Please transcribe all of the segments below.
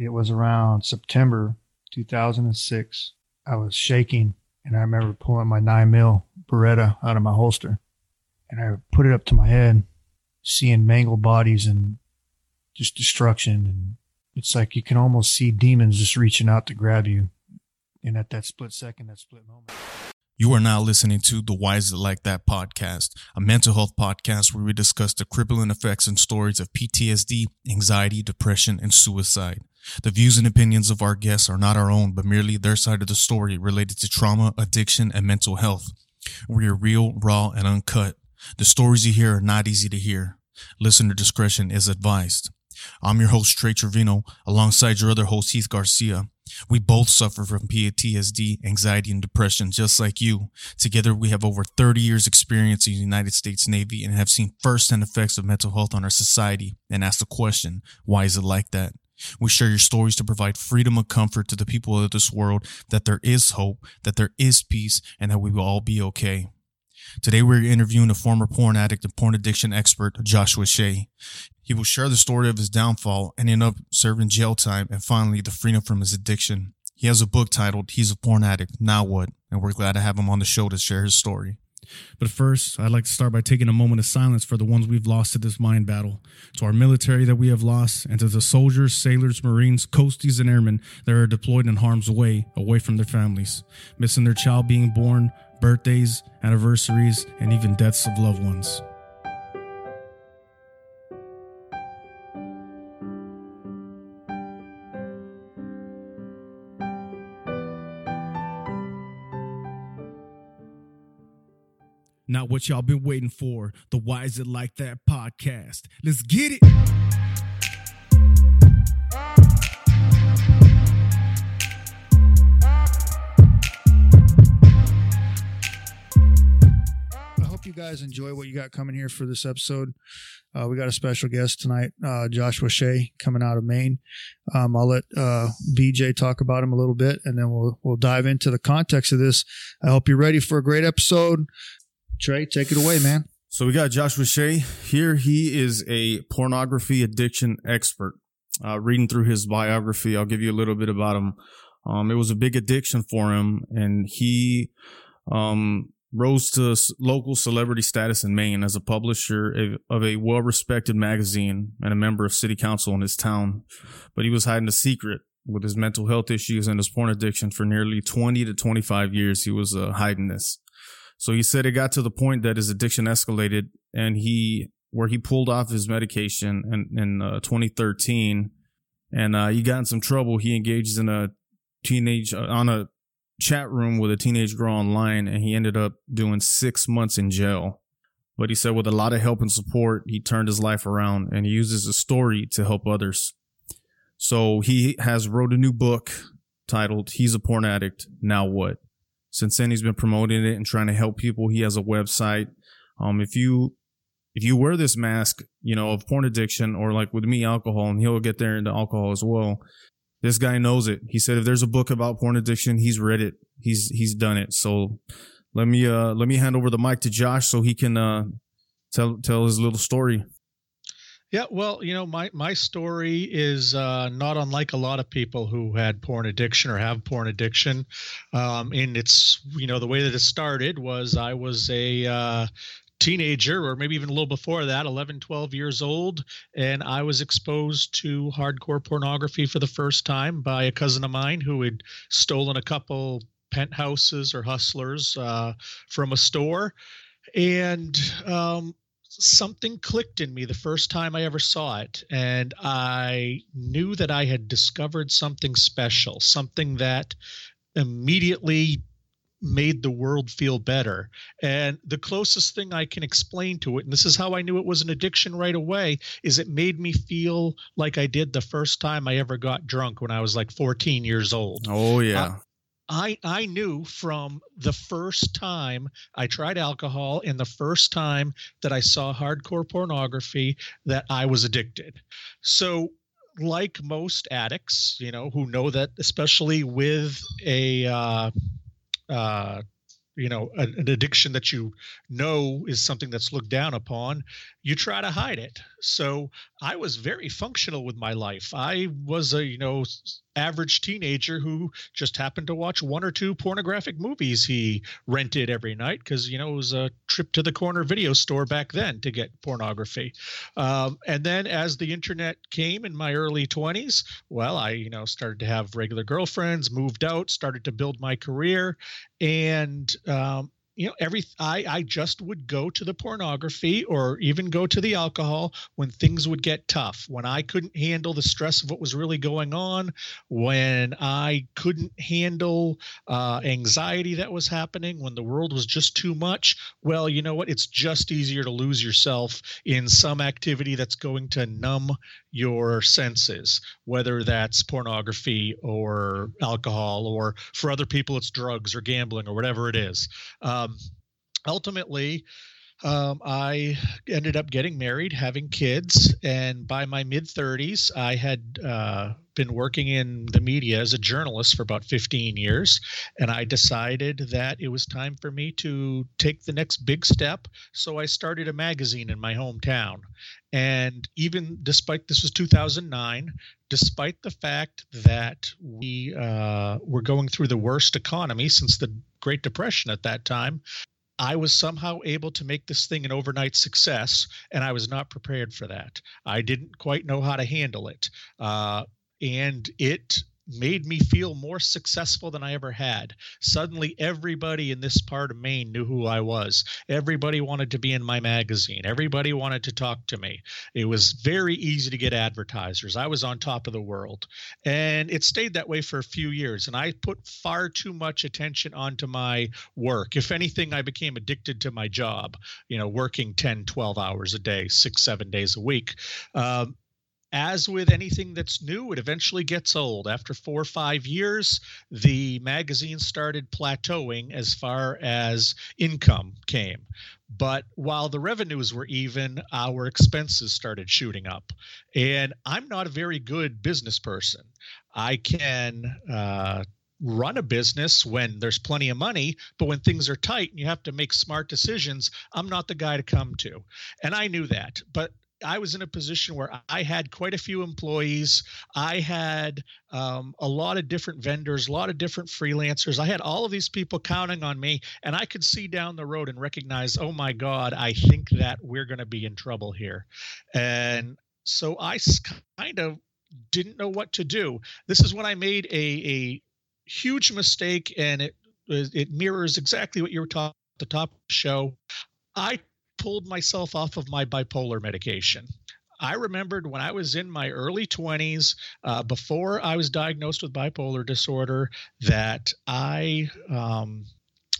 It was around September 2006. I was shaking and I remember pulling my nine mil Beretta out of my holster and I put it up to my head, seeing mangled bodies and just destruction. And it's like you can almost see demons just reaching out to grab you. And at that split second, that split moment. You are now listening to the Why Is It Like That podcast, a mental health podcast where we discuss the crippling effects and stories of PTSD, anxiety, depression, and suicide. The views and opinions of our guests are not our own, but merely their side of the story related to trauma, addiction, and mental health. We are real, raw, and uncut. The stories you hear are not easy to hear. Listener discretion is advised. I'm your host, Trey Trevino, alongside your other host, Heath Garcia. We both suffer from PTSD, anxiety, and depression, just like you. Together, we have over 30 years experience in the United States Navy and have seen firsthand effects of mental health on our society and ask the question, why is it like that? We share your stories to provide freedom and comfort to the people of this world that there is hope, that there is peace, and that we will all be okay. Today, we're interviewing a former porn addict and porn addiction expert, Joshua Shea. He will share the story of his downfall and end up serving jail time and finally the freedom from his addiction. He has a book titled He's a Porn Addict, Now What? And we're glad to have him on the show to share his story. But first, I'd like to start by taking a moment of silence for the ones we've lost to this mind battle, to our military that we have lost, and to the soldiers, sailors, marines, coasties, and airmen that are deployed in harm's way, away from their families, missing their child being born, birthdays, anniversaries, and even deaths of loved ones. Not what y'all been waiting for. The Why Is It Like That podcast. Let's get it. I hope you guys enjoy what you got coming here for this episode. Uh, we got a special guest tonight, uh, Joshua Shea, coming out of Maine. Um, I'll let uh, BJ talk about him a little bit, and then we'll we'll dive into the context of this. I hope you're ready for a great episode. Trey, take it away, man. So we got Joshua Shea here. He is a pornography addiction expert. Uh, reading through his biography, I'll give you a little bit about him. Um, it was a big addiction for him, and he um, rose to local celebrity status in Maine as a publisher of, a well-respected magazine and a member of city council in his town. But he was hiding a secret with his mental health issues and his porn addiction for nearly 20 to 25 years. He was uh, hiding this. So he said it got to the point that his addiction escalated and he, where he pulled off his medication in, in uh, 2013 and uh, he got in some trouble. He engages in a teenage, uh, on a chat room with a teenage girl online and he ended up doing six months in jail. But he said with a lot of help and support, he turned his life around and he uses a story to help others. So he has wrote a new book titled He's a Porn Addict, Now What? Since then, he's been promoting it and trying to help people. He has a website. Um, if you if you wear this mask, you know, of porn addiction or like with me, alcohol, and he'll get there into alcohol as well. This guy knows it. He said if there's a book about porn addiction, he's read it. He's he's done it. So let me uh let me hand over the mic to Josh so he can uh tell tell his little story. Yeah, well, you know, my my story is uh, not unlike a lot of people who had porn addiction or have porn addiction. Um, and it's you know the way that it started was I was a uh, teenager or maybe even a little before that 11 12 years old and i was exposed to hardcore pornography for the first time by a cousin of mine who had stolen a couple penthouses or hustlers uh, from a store and um, something clicked in me the first time I ever saw it. And I knew that I had discovered something special, something that immediately made the world feel better. And the closest thing I can explain to it, and this is how I knew it was an addiction right away, is it made me feel like I did the first time I ever got drunk when I was like 14 years old. Oh yeah. Uh, I I knew from the first time I tried alcohol and the first time that I saw hardcore pornography that I was addicted. So like most addicts, you know, who know that especially with a uh, uh, you know an addiction that you know is something that's looked down upon you try to hide it so i was very functional with my life. I was a you know average teenager who just happened to watch one or two pornographic movies he rented every night because you know it was a trip to the corner video store back then to get pornography. Um, and then as the internet came in my early 20s well i you know started to have regular girlfriends moved out started to build my career. And um, you know every i i just would go to the pornography or even go to the alcohol when things would get tough when i couldn't handle the stress of what was really going on when i couldn't handle uh, anxiety that was happening when the world was just too much. Well you know what? It's just easier to lose yourself in some activity that's going to numb your senses whether that's pornography or alcohol or for other people it's drugs or gambling or whatever it is. Um, um, ultimately, um, I ended up getting married, having kids, and by my mid 30s, I had uh, been working in the media as a journalist for about 15 years, and I decided that it was time for me to take the next big step. So I started a magazine in my hometown. And even despite this was 2009, despite the fact that we uh, were going through the worst economy since the Great Depression at that time, I was somehow able to make this thing an overnight success, and I was not prepared for that. I didn't quite know how to handle it. Uh, and it made me feel more successful than I ever had. Suddenly, everybody in this part of Maine knew who I was. Everybody wanted to be in my magazine. Everybody wanted to talk to me. It was very easy to get advertisers. I was on top of the world. And it stayed that way for a few years. And I put far too much attention onto my work. If anything, I became addicted to my job, you know, working 10, 12 hours a day, six, seven days a week. Um, as with anything that's new, it eventually gets old. After four or five years, the magazine started plateauing as far as income came. But while the revenues were even, our expenses started shooting up. And I'm not a very good business person. I can uh, run a business when there's plenty of money, but when things are tight and you have to make smart decisions, I'm not the guy to come to. And I knew that. But I was in a position where I had quite a few employees. I had um, a lot of different vendors, a lot of different freelancers. I had all of these people counting on me, and I could see down the road and recognize, oh my God, I think that we're going to be in trouble here. And so I kind of didn't know what to do. This is when I made a, a huge mistake, and it it mirrors exactly what you were talking at the top of the show. I pulled myself off of my bipolar medication. I remembered when I was in my early 20s, uh, before I was diagnosed with bipolar disorder, that I um,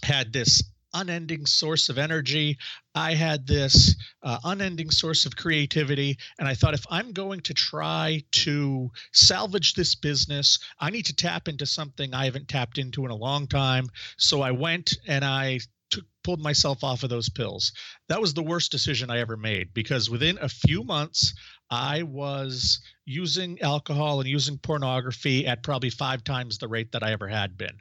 had this unending source of energy. I had this uh, unending source of creativity. And I thought, if I'm going to try to salvage this business, I need to tap into something I haven't tapped into in a long time. So I went and I took, pulled myself off of those pills. That was the worst decision I ever made because within a few months, I was using alcohol and using pornography at probably five times the rate that I ever had been.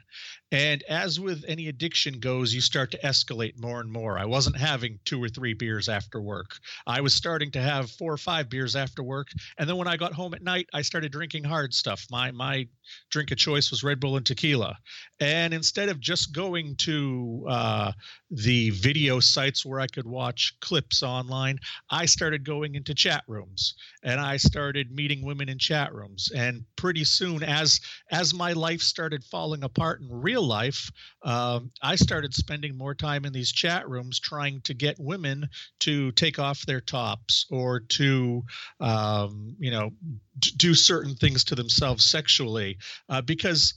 And as with any addiction goes, you start to escalate more and more. I wasn't having two or three beers after work. I was starting to have four or five beers after work. And then when I got home at night, I started drinking hard stuff. My my drink of choice was Red Bull and tequila. And instead of just going to uh, the video sites where I could watch clips online, I started going into chat rooms and I started meeting women in chat rooms. And pretty soon, as as my life started falling apart in real life, um, I started spending more time in these chat rooms trying to get women to take off their tops or to, um, you know, d- do certain things to themselves sexually uh, because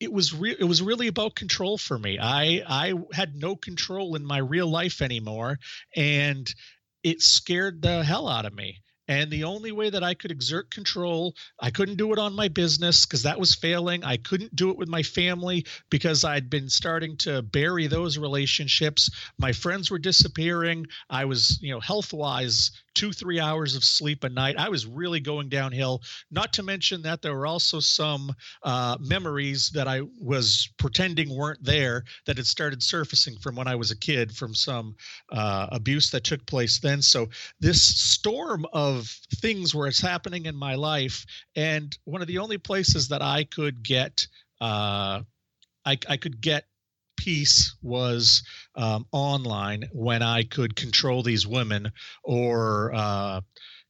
it was re- it was really about control for me. I I had no control in my real life anymore, and it scared the hell out of me. And the only way that I could exert control, I couldn't do it on my business because that was failing. I couldn't do it with my family because I'd been starting to bury those relationships. My friends were disappearing. I was, you know, health wise two, three hours of sleep a night. I was really going downhill. Not to mention that there were also some uh, memories that I was pretending weren't there that had started surfacing from when I was a kid from some uh, abuse that took place then. So this storm of things where it's happening in my life, and one of the only places that I could get uh, I, I could get peace was um, online when I could control these women or uh,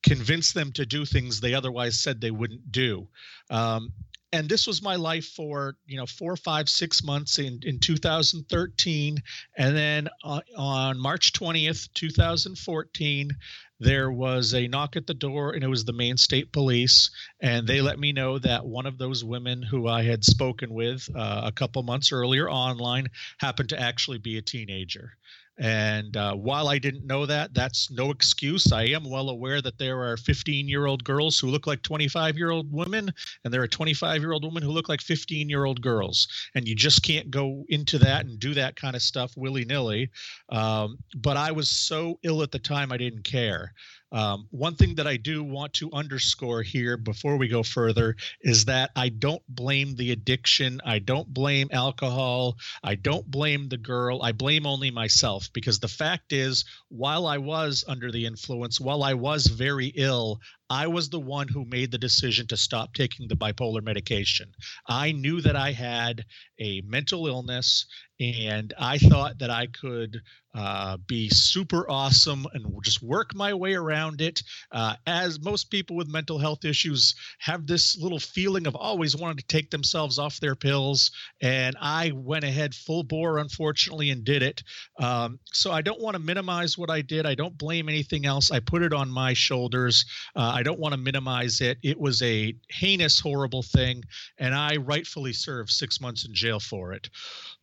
convince them to do things they otherwise said they wouldn't do. Um, and this was my life for you know four, five, six months in in 2013, and then uh, on March 20th, 2014, there was a knock at the door and it was the Maine State Police. And they let me know that one of those women who I had spoken with uh, a couple months earlier online happened to actually be a teenager. And uh, while I didn't know that, that's no excuse. I am well aware that there are 15 year old girls who look like 25 year old women, and there are 25 year old women who look like 15 year old girls. And you just can't go into that and do that kind of stuff willy nilly. Um, but I was so ill at the time, I didn't care. Um, one thing that I do want to underscore here before we go further is that I don't blame the addiction. I don't blame alcohol. I don't blame the girl. I blame only myself because the fact is, while I was under the influence, while I was very ill, I was the one who made the decision to stop taking the bipolar medication. I knew that I had a mental illness and I thought that I could uh, be super awesome and just work my way around it. Uh, as most people with mental health issues have this little feeling of always wanting to take themselves off their pills, and I went ahead full bore, unfortunately, and did it. Um, so I don't want to minimize what I did. I don't blame anything else. I put it on my shoulders. Uh, I don't want to minimize it. It was a heinous, horrible thing, and I rightfully served six months in jail for it.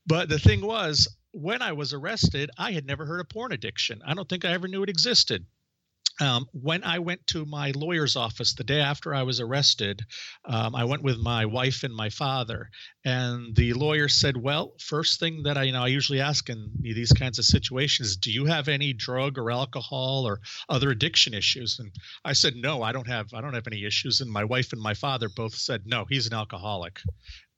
But the thing was, when I was arrested, I had never heard of porn addiction. I don't think I ever knew it existed. Um, when I went to my lawyer's office the day after I was arrested, um, I went with my wife and my father, and the lawyer said, "Well, first thing that I you know I usually ask in these kinds of situations, do you have any drug or alcohol or other addiction issues?" And I said, "No, I don't have I don't have any issues." And my wife and my father both said, "No, he's an alcoholic."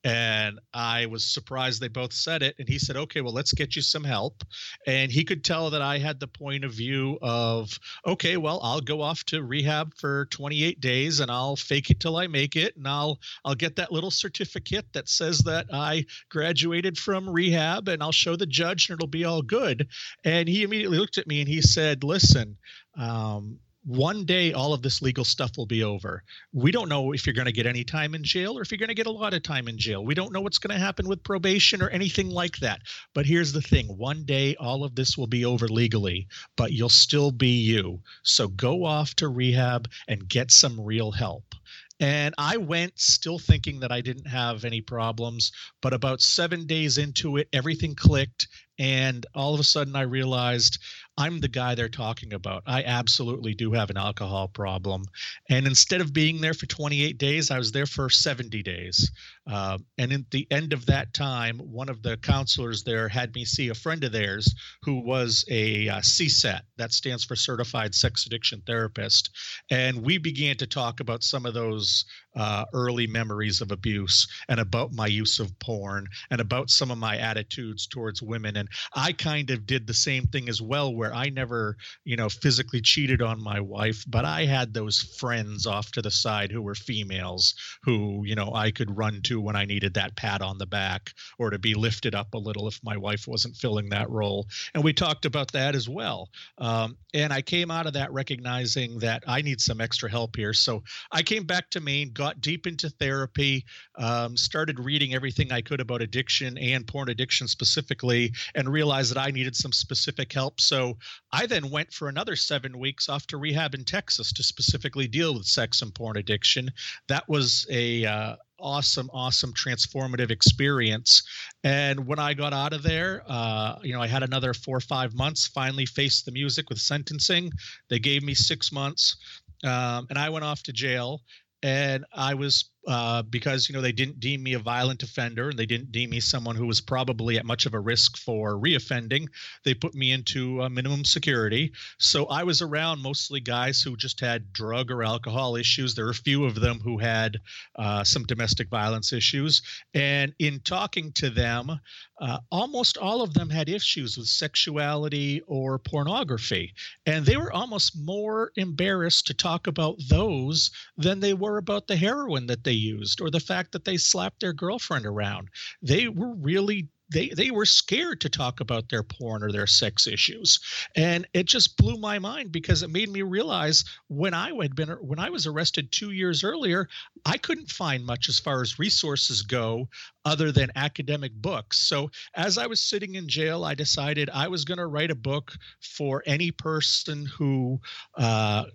And I was surprised they both said it. And he said, okay, well, let's get you some help. And he could tell that I had the point of view of, okay, well, I'll go off to rehab for 28 days and I'll fake it till I make it. And I'll, I'll get that little certificate that says that I graduated from rehab and I'll show the judge and it'll be all good. And he immediately looked at me and he said, listen, um, one day all of this legal stuff will be over. We don't know if you're going to get any time in jail or if you're going to get a lot of time in jail. We don't know what's going to happen with probation or anything like that. But here's the thing one day all of this will be over legally, but you'll still be you. So go off to rehab and get some real help. And I went still thinking that I didn't have any problems. But about seven days into it, everything clicked. And all of a sudden, I realized I'm the guy they're talking about. I absolutely do have an alcohol problem. And instead of being there for 28 days, I was there for 70 days. Uh, and at the end of that time, one of the counselors there had me see a friend of theirs who was a uh, CSAT, that stands for Certified Sex Addiction Therapist. And we began to talk about some of those uh, early memories of abuse and about my use of porn and about some of my attitudes towards women. And I kind of did the same thing as well, where I never, you know, physically cheated on my wife, but I had those friends off to the side who were females who, you know, I could run to when I needed that pat on the back or to be lifted up a little if my wife wasn't filling that role. And we talked about that as well. Um, and I came out of that recognizing that I need some extra help here. So I came back to Maine, got got deep into therapy, um, started reading everything I could about addiction and porn addiction specifically, and realized that I needed some specific help. So I then went for another seven weeks off to rehab in Texas to specifically deal with sex and porn addiction. That was a uh, awesome, awesome, transformative experience. And when I got out of there, uh, you know, I had another four or five months. Finally, faced the music with sentencing. They gave me six months, um, and I went off to jail and I was uh, because you know they didn't deem me a violent offender and they didn't deem me someone who was probably at much of a risk for reoffending. They put me into uh, minimum security. So I was around mostly guys who just had drug or alcohol issues. There were a few of them who had uh, some domestic violence issues. And in talking to them, uh, almost all of them had issues with sexuality or pornography. And they were almost more embarrassed to talk about those than they were about the heroin that they used or the fact that they slapped their girlfriend around. They were really they they were scared to talk about their porn or their sex issues and it just blew my mind because it made me realize when i had been when i was arrested 2 years earlier i couldn't find much as far as resources go other than academic books so as i was sitting in jail i decided i was going to write a book for any person who uh,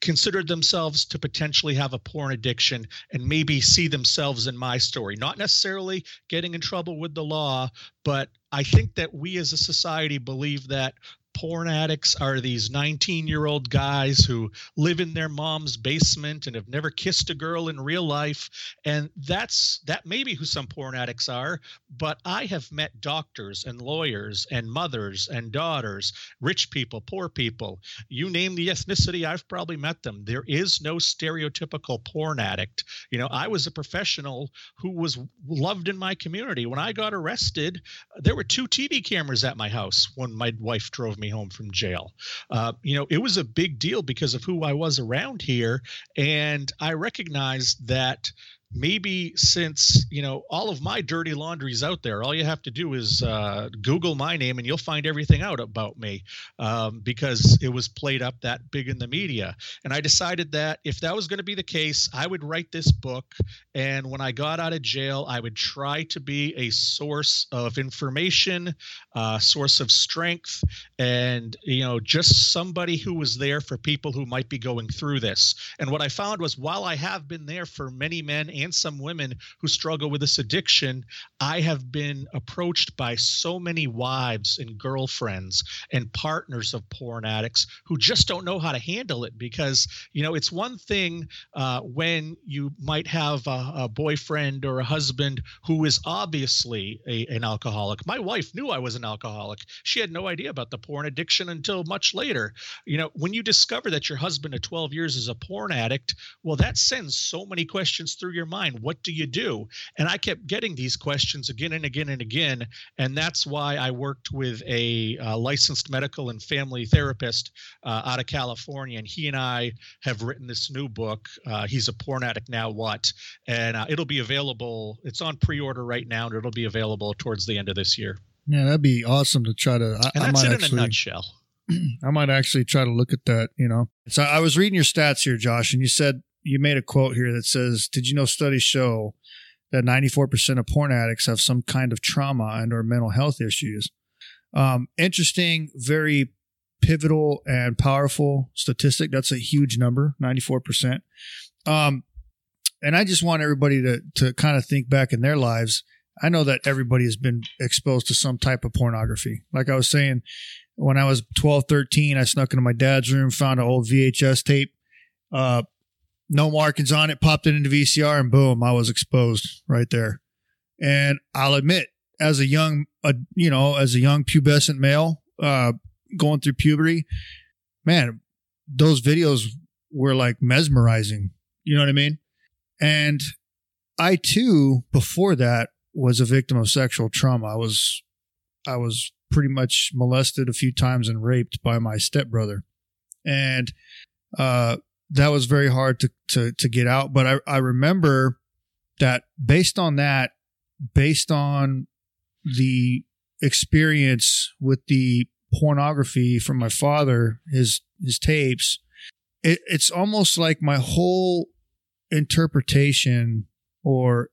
considered themselves to potentially have a porn addiction and maybe see themselves in my story. Not necessarily getting in trouble with the law, but I think that we as a society believe that porn addicts are these 19 year old guys who live in their mom's basement and have never kissed a girl in real life. And that's that may be who some porn addicts are but i have met doctors and lawyers and mothers and daughters rich people poor people. You name the ethnicity i've probably met them. There is no stereotypical porn addict. You know i was a professional who was loved in my community. When i got arrested there were two tv cameras at my house when my wife drove me home from jail. Uh, you know, it was a big deal because of who I was around here. And I recognized that maybe since you know all of my dirty laundry's out there all you have to do is uh, google my name and you'll find everything out about me um, because it was played up that big in the media. And i decided that if that was going to be the case i would write this book and when i got out of jail i would try to be a source of information uh, source of strength and you know just somebody who was there for people who might be going through this. And what i found was while i have been there for many men and some women who struggle with this addiction, I have been approached by so many wives and girlfriends and partners of porn addicts who just don't know how to handle it because, you know, it's one thing uh, when you might have a, a, boyfriend or a husband who is obviously a, an alcoholic. My wife knew I was an alcoholic. She had no idea about the porn addiction until much later. You know, when you discover that your husband of 12 years is a porn addict, well, that sends so many questions through your mind. What do you do? And I kept getting these questions again and again and again. And that's why I worked with a uh, licensed medical and family therapist uh, out of California. And he and I have written this new book. Uh, he's a porn addict now, what? And uh, it'll be available. It's on pre order right now, and it'll be available towards the end of this year. Yeah, that'd be awesome to try to. I, and that's I it actually, in a nutshell. I might actually try to look at that. You know, so I was reading your stats here, Josh, and you said you made a quote here that says, "Did you know studies show that 94% of porn addicts have some kind of trauma and or mental health issues?" Um, interesting, very pivotal and powerful statistic. That's a huge number, 94%. Um, and I just want everybody to to kind of think back in their lives. I know that everybody has been exposed to some type of pornography. Like I was saying, when I was 12, 13, I snuck into my dad's room, found an old VHS tape, uh, no markings on it, popped it into VCR, and boom, I was exposed right there. And I'll admit, as a young, uh, you know, as a young pubescent male, uh, going through puberty, man, those videos were like mesmerizing. You know what I mean? And I too, before that, was a victim of sexual trauma. I was, I was pretty much molested a few times and raped by my stepbrother. And, uh, that was very hard to, to, to get out. But I, I remember that based on that, based on the experience with the pornography from my father, his, his tapes, it, it's almost like my whole interpretation or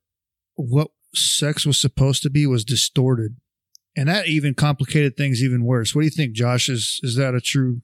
what sex was supposed to be was distorted. And that even complicated things even worse. What do you think, Josh? Is is that a true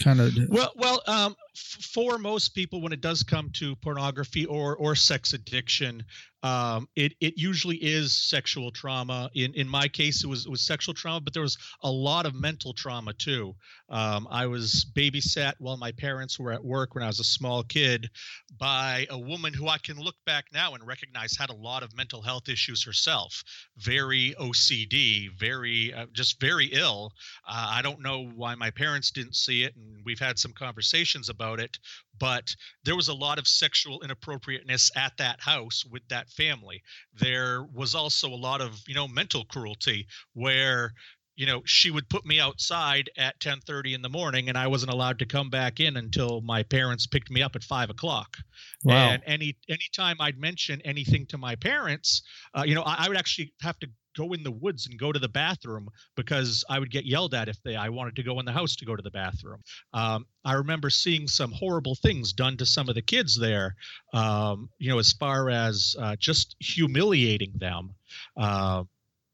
kind of well well um for most people, when it does come to pornography or or sex addiction, um, it it usually is sexual trauma. In in my case, it was it was sexual trauma, but there was a lot of mental trauma too. Um, I was babysat while my parents were at work when I was a small kid by a woman who I can look back now and recognize had a lot of mental health issues herself. Very OCD, very uh, just very ill. Uh, I don't know why my parents didn't see it, and we've had some conversations about it but there was a lot of sexual inappropriateness at that house with that family there was also a lot of you know mental cruelty where you know she would put me outside at 10:30 in the morning and I wasn't allowed to come back in until my parents picked me up at five o'clock wow. and any anytime I'd mention anything to my parents uh, you know I, I would actually have to go in the woods and go to the bathroom because I would get yelled at if they I wanted to go in the house to go to the bathroom. Um, I remember seeing some horrible things done to some of the kids there. Um, you know, as far as uh, just humiliating them. Uh,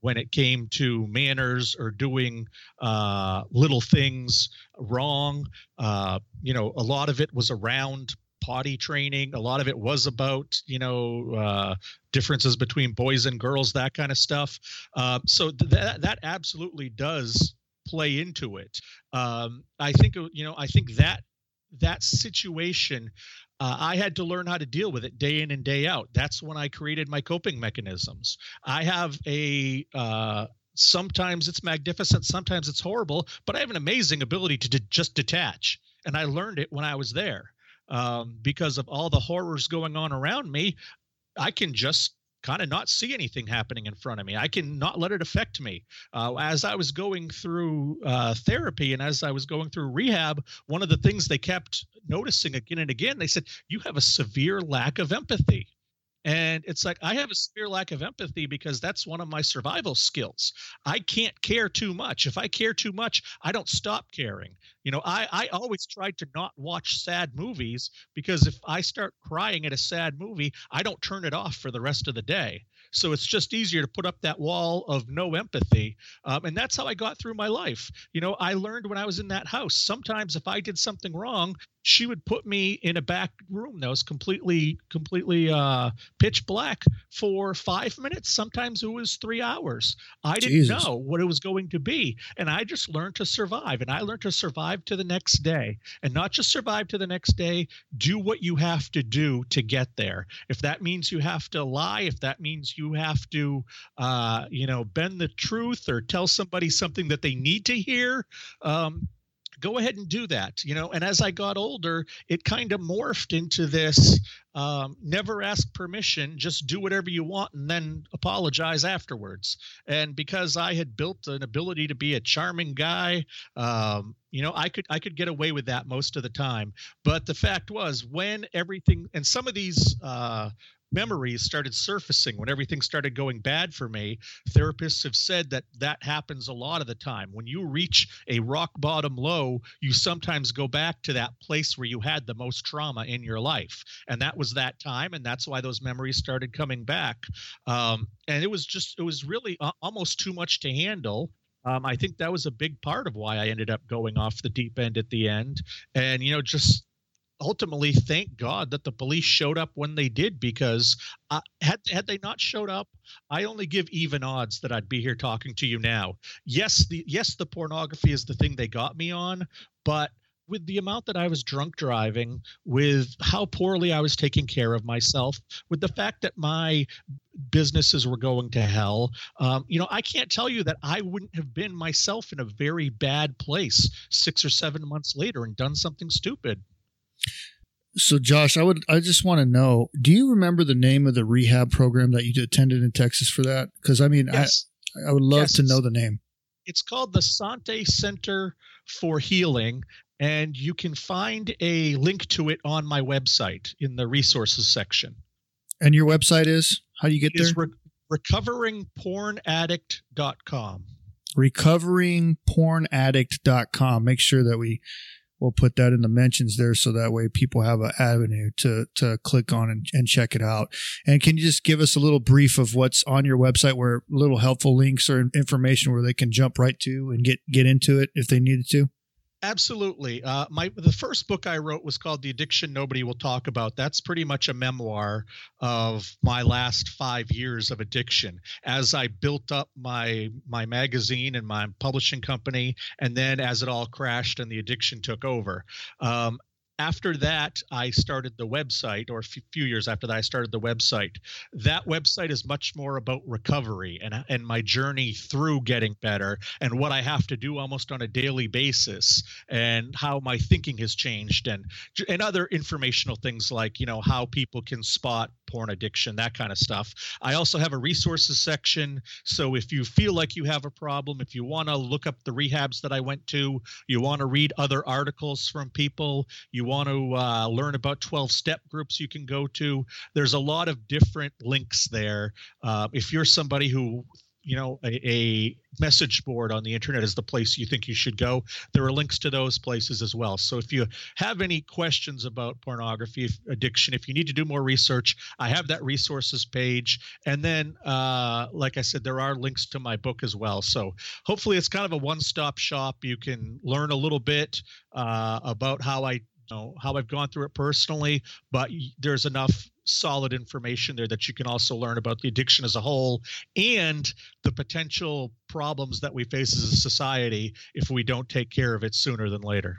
when it came to manners or doing uh, little things wrong, uh, you know, a lot of it was around potty training. A lot of it was about you know uh, differences between boys and girls, that kind of stuff. Uh, so th- that that absolutely does play into it. Um, I think uh, you know I think that that situation. Uh, I had to learn how to deal with it day in and day out. That's when I created my coping mechanisms. I have a uh, sometimes it's magnificent, sometimes it's horrible, but I have an amazing ability to de- just detach. And I learned it when I was there um, because of all the horrors going on around me, I can just kind of not see anything happening in front of me. I can not let it affect me. Uh, as I was going through uh, therapy and as I was going through rehab, one of the things they kept noticing again and again, they said, You have a severe lack of empathy. And it's like I have a severe lack of empathy because that's one of my survival skills. I can't care too much. If I care too much, I don't stop caring. You know, I, I always tried to not watch sad movies because if I start crying at a sad movie, I don't turn it off for the rest of the day. So it's just easier to put up that wall of no empathy. Um, and that's how I got through my life. You know, I learned when I was in that house, sometimes if I did something wrong, she would put me in a back room that was completely, completely uh, pitch black for five minutes. Sometimes it was three hours. I didn't know what it was going to be. And I just learned to survive. And I learned to survive to the next day and not just survive to the next day, do what you have to do to get there. If that means you have to lie, if that means you have to, uh, you know, bend the truth or tell somebody something that they need to hear, um, go ahead and do that you know? And as i got older it kind of morphed into this um, never ask permission just do whatever you want and then apologize afterwards. And because i had built an ability to be a charming guy um, you know i could i could get away with that most of the time. But the fact was when everything and some of these uh, memories started surfacing. When everything started going bad for me therapists have said that that happens a lot of the time. When you reach a rock bottom low you sometimes go back to that place where you had the most trauma in your life. And that was that time and that's why those memories started coming back. Um, and it was just it was really uh, almost too much to handle. Um, I think that was a big part of why I ended up going off the deep end at the end. And, you know, just ultimately thank God that the police showed up when they did because uh, had had they not showed up, I only give even odds that I'd be here talking to you now. Yes, the yes the pornography is the thing they got me on, but with the amount that I was drunk driving, with how poorly I was taking care of myself, with the fact that my businesses were going to hell, um, you know, I can't tell you that I wouldn't have been myself in a very bad place six or seven months later and done something stupid. So, Josh, I would I just want to know: Do you remember the name of the rehab program that you attended in Texas for that? Because I mean, yes. I I would love yes, to know the name. It's called the Sante Center for Healing, and you can find a link to it on my website in the resources section. And your website is how do you get there? Re- recoveringpornaddict.com. Recoveringpornaddict.com. Make sure that we we'll put that in the mentions there so that way people have an avenue to to click on and, and check it out. And can you just give us a little brief of what's on your website where little helpful links or information where they can jump right to and get get into it if they needed to Absolutely. Uh, my the first book I wrote was called "The Addiction Nobody Will Talk About." That's pretty much a memoir of my last five years of addiction as I built up my my magazine and my publishing company, and then as it all crashed and the addiction took over. Um, after that, I started the website, or a few years after that, I started the website. That website is much more about recovery and, and my journey through getting better and what I have to do almost on a daily basis and how my thinking has changed and, and other informational things like, you know, how people can spot porn addiction, that kind of stuff. I also have a resources section. So if you feel like you have a problem, if you want to look up the rehabs that I went to, you want to read other articles from people, you want to uh, learn about 12 step groups you can go to, there's a lot of different links there. Uh, if you're somebody who you know a, a, message board on the internet is the place you think you should go. There are links to those places as well. So if you have any questions about pornography addiction if you need to do more research i have that resources page. And then uh, like i said there are links to my book as well. So hopefully it's kind of a one-stop shop. You can learn a little bit uh, about how i know how I've gone through it personally, but there's enough solid information there that you can also learn about the addiction as a whole and the potential problems that we face as a society if we don't take care of it sooner than later.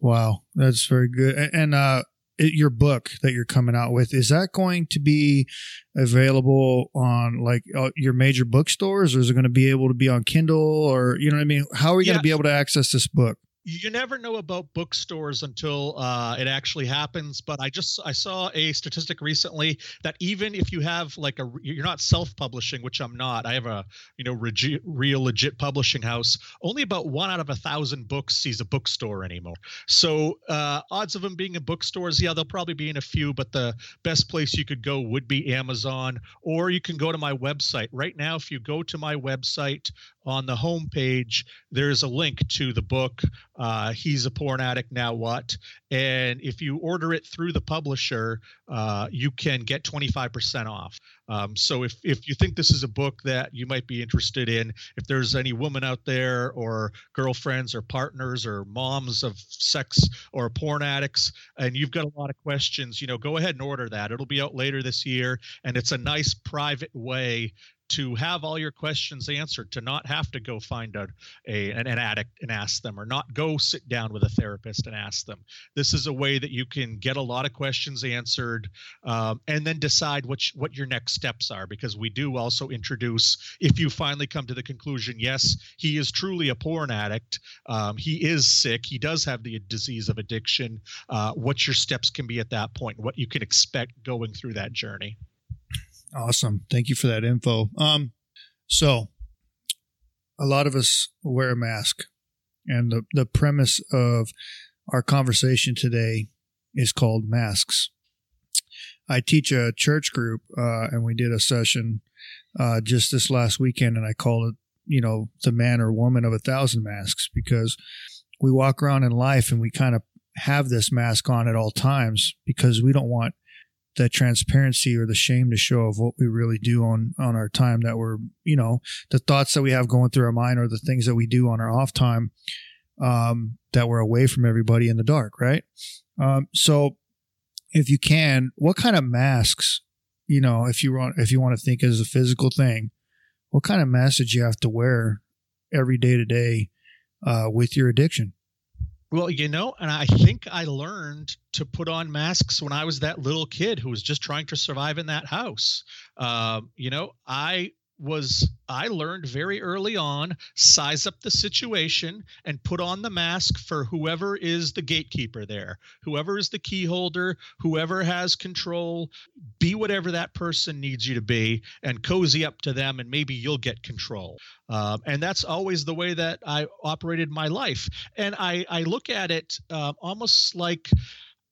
Wow, that's very good. And uh, your book that you're coming out with is that going to be available on like uh, your major bookstores, or is it going to be able to be on Kindle, or you know what I mean? How are we yeah. going to be able to access this book? You never know about bookstores until uh, it actually happens but i just i saw a statistic recently that even if you have like a you're not self-publishing which i'm not i have a you know regi- real legit publishing house only about one out of a thousand books sees a bookstore anymore so uh, odds of them being in bookstores yeah they'll probably be in a few but the best place you could go would be amazon or you can go to my website right now if you go to my website on the homepage, there's a link to the book. Uh, He's a porn addict. Now what? And if you order it through the publisher, uh, you can get 25% off. Um, so if, if you think this is a book that you might be interested in, if there's any woman out there or girlfriends or partners or moms of sex or porn addicts, and you've got a lot of questions, you know, go ahead and order that. It'll be out later this year. And it's a nice private way to have all your questions answered, to not have to go find a, a an, an, addict and ask them, or not go sit down with a therapist and ask them. This is a way that you can get a lot of questions answered, um, and then decide what what your next steps are. Because we do also introduce, if you finally come to the conclusion, yes, he is truly a porn addict, um, he is sick, he does have the disease of addiction. Uh, what your steps can be at that point, what you can expect going through that journey. Awesome. Thank you for that info. Um, so a lot of us wear a mask, and the, the premise of our conversation today is called masks. I teach a church group, uh, and we did a session uh, just this last weekend, and I call it, you know, the man or woman of a thousand masks because we walk around in life and we kind of have this mask on at all times because we don't want that transparency or the shame to show of what we really do on on our time that we're you know the thoughts that we have going through our mind or the things that we do on our off time um, that we're away from everybody in the dark right? Um, so if you can what kind of masks you know if you want if you want to think as a physical thing what kind of mask did you have to wear every day to day uh, with your addiction well, you know, and I think I learned to put on masks when I was that little kid who was just trying to survive in that house. Uh, you know, I was I learned very early on size up the situation and put on the mask for whoever is the gatekeeper there, whoever is the key holder, whoever has control, be whatever that person needs you to be and cozy up to them and maybe you'll get control. Um, and that's always the way that I operated my life. And I, I look at it uh, almost like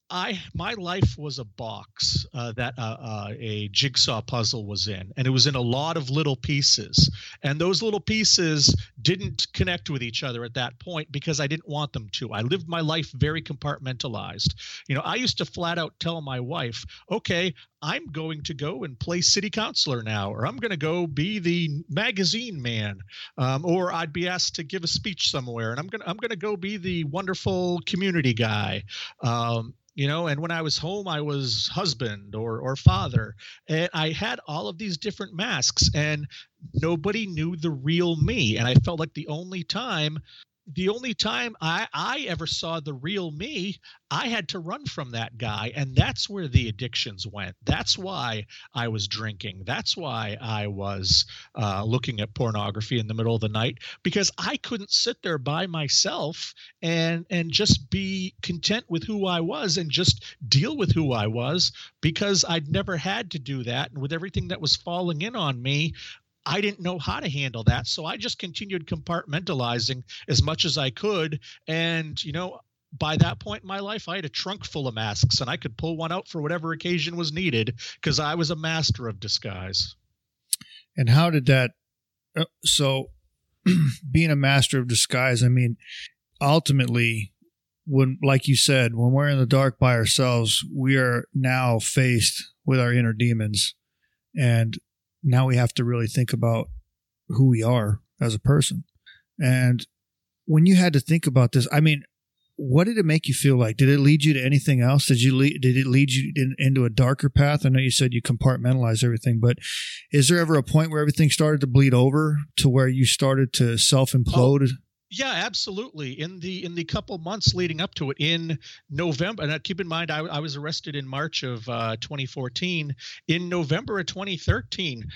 I my life was a box uh, that uh, uh, a jigsaw puzzle was in, and it was in a lot of little pieces. And those little pieces didn't connect with each other at that point because I didn't want them to. I lived my life very compartmentalized. You know, I used to flat out tell my wife, "Okay, I'm going to go and play city councilor now, or I'm going to go be the magazine man, um, or I'd be asked to give a speech somewhere, and I'm going to I'm going to go be the wonderful community guy." Um, you know and when i was home i was husband or or father and i had all of these different masks and nobody knew the real me and i felt like the only time the only time I, I ever saw the real me, I had to run from that guy. And that's where the addictions went. That's why I was drinking. That's why I was uh, looking at pornography in the middle of the night because I couldn't sit there by myself and, and just be content with who I was and just deal with who I was because I'd never had to do that. And with everything that was falling in on me, I didn't know how to handle that. So I just continued compartmentalizing as much as I could. And, you know, by that point in my life, I had a trunk full of masks and I could pull one out for whatever occasion was needed because I was a master of disguise. And how did that? Uh, so, being a master of disguise, I mean, ultimately, when, like you said, when we're in the dark by ourselves, we are now faced with our inner demons. And now we have to really think about who we are as a person. And when you had to think about this, I mean, what did it make you feel like? Did it lead you to anything else? Did you lead, did it lead you in, into a darker path? I know you said you compartmentalize everything, but is there ever a point where everything started to bleed over to where you started to self implode? Oh, yeah, absolutely. In the in the couple months leading up to it, in November, and keep in mind, I, I was arrested in March of uh, 2014. In November of 2013,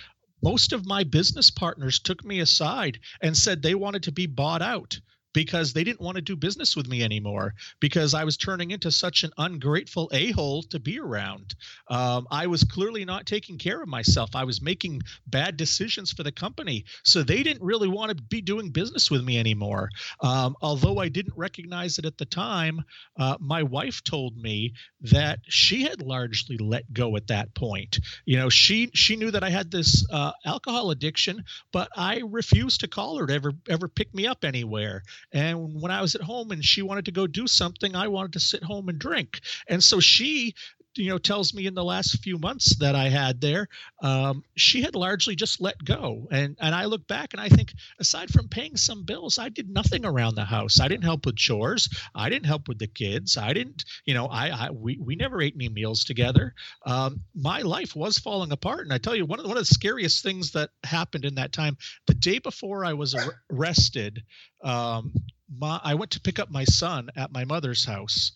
most of my business partners took me aside and said they wanted to be bought out because they didn't want to do business with me anymore because I was turning into such an ungrateful a hole to be around. Um, I was clearly not taking care of myself. I was making bad decisions for the company. So they didn't really want to be doing business with me anymore. Um, although I didn't recognize it at the time, uh, my wife told me that she had largely let go at that point. You know, she she knew that I had this uh, alcohol addiction, but I refused to call her to ever ever pick me up anywhere. And when I was at home and she wanted to go do something, I wanted to sit home and drink. And so she you know tells me in the last few months that I had there, um, she had largely just let go. And and I look back and I think, aside from paying some bills, I did nothing around the house. I didn't help with chores. I didn't help with the kids. I didn't, you know, I, I we we never ate any meals together. Um, my life was falling apart. And I tell you, one of the, one of the scariest things that happened in that time, the day before I was arrested, um, my, I went to pick up my son at my mother's house,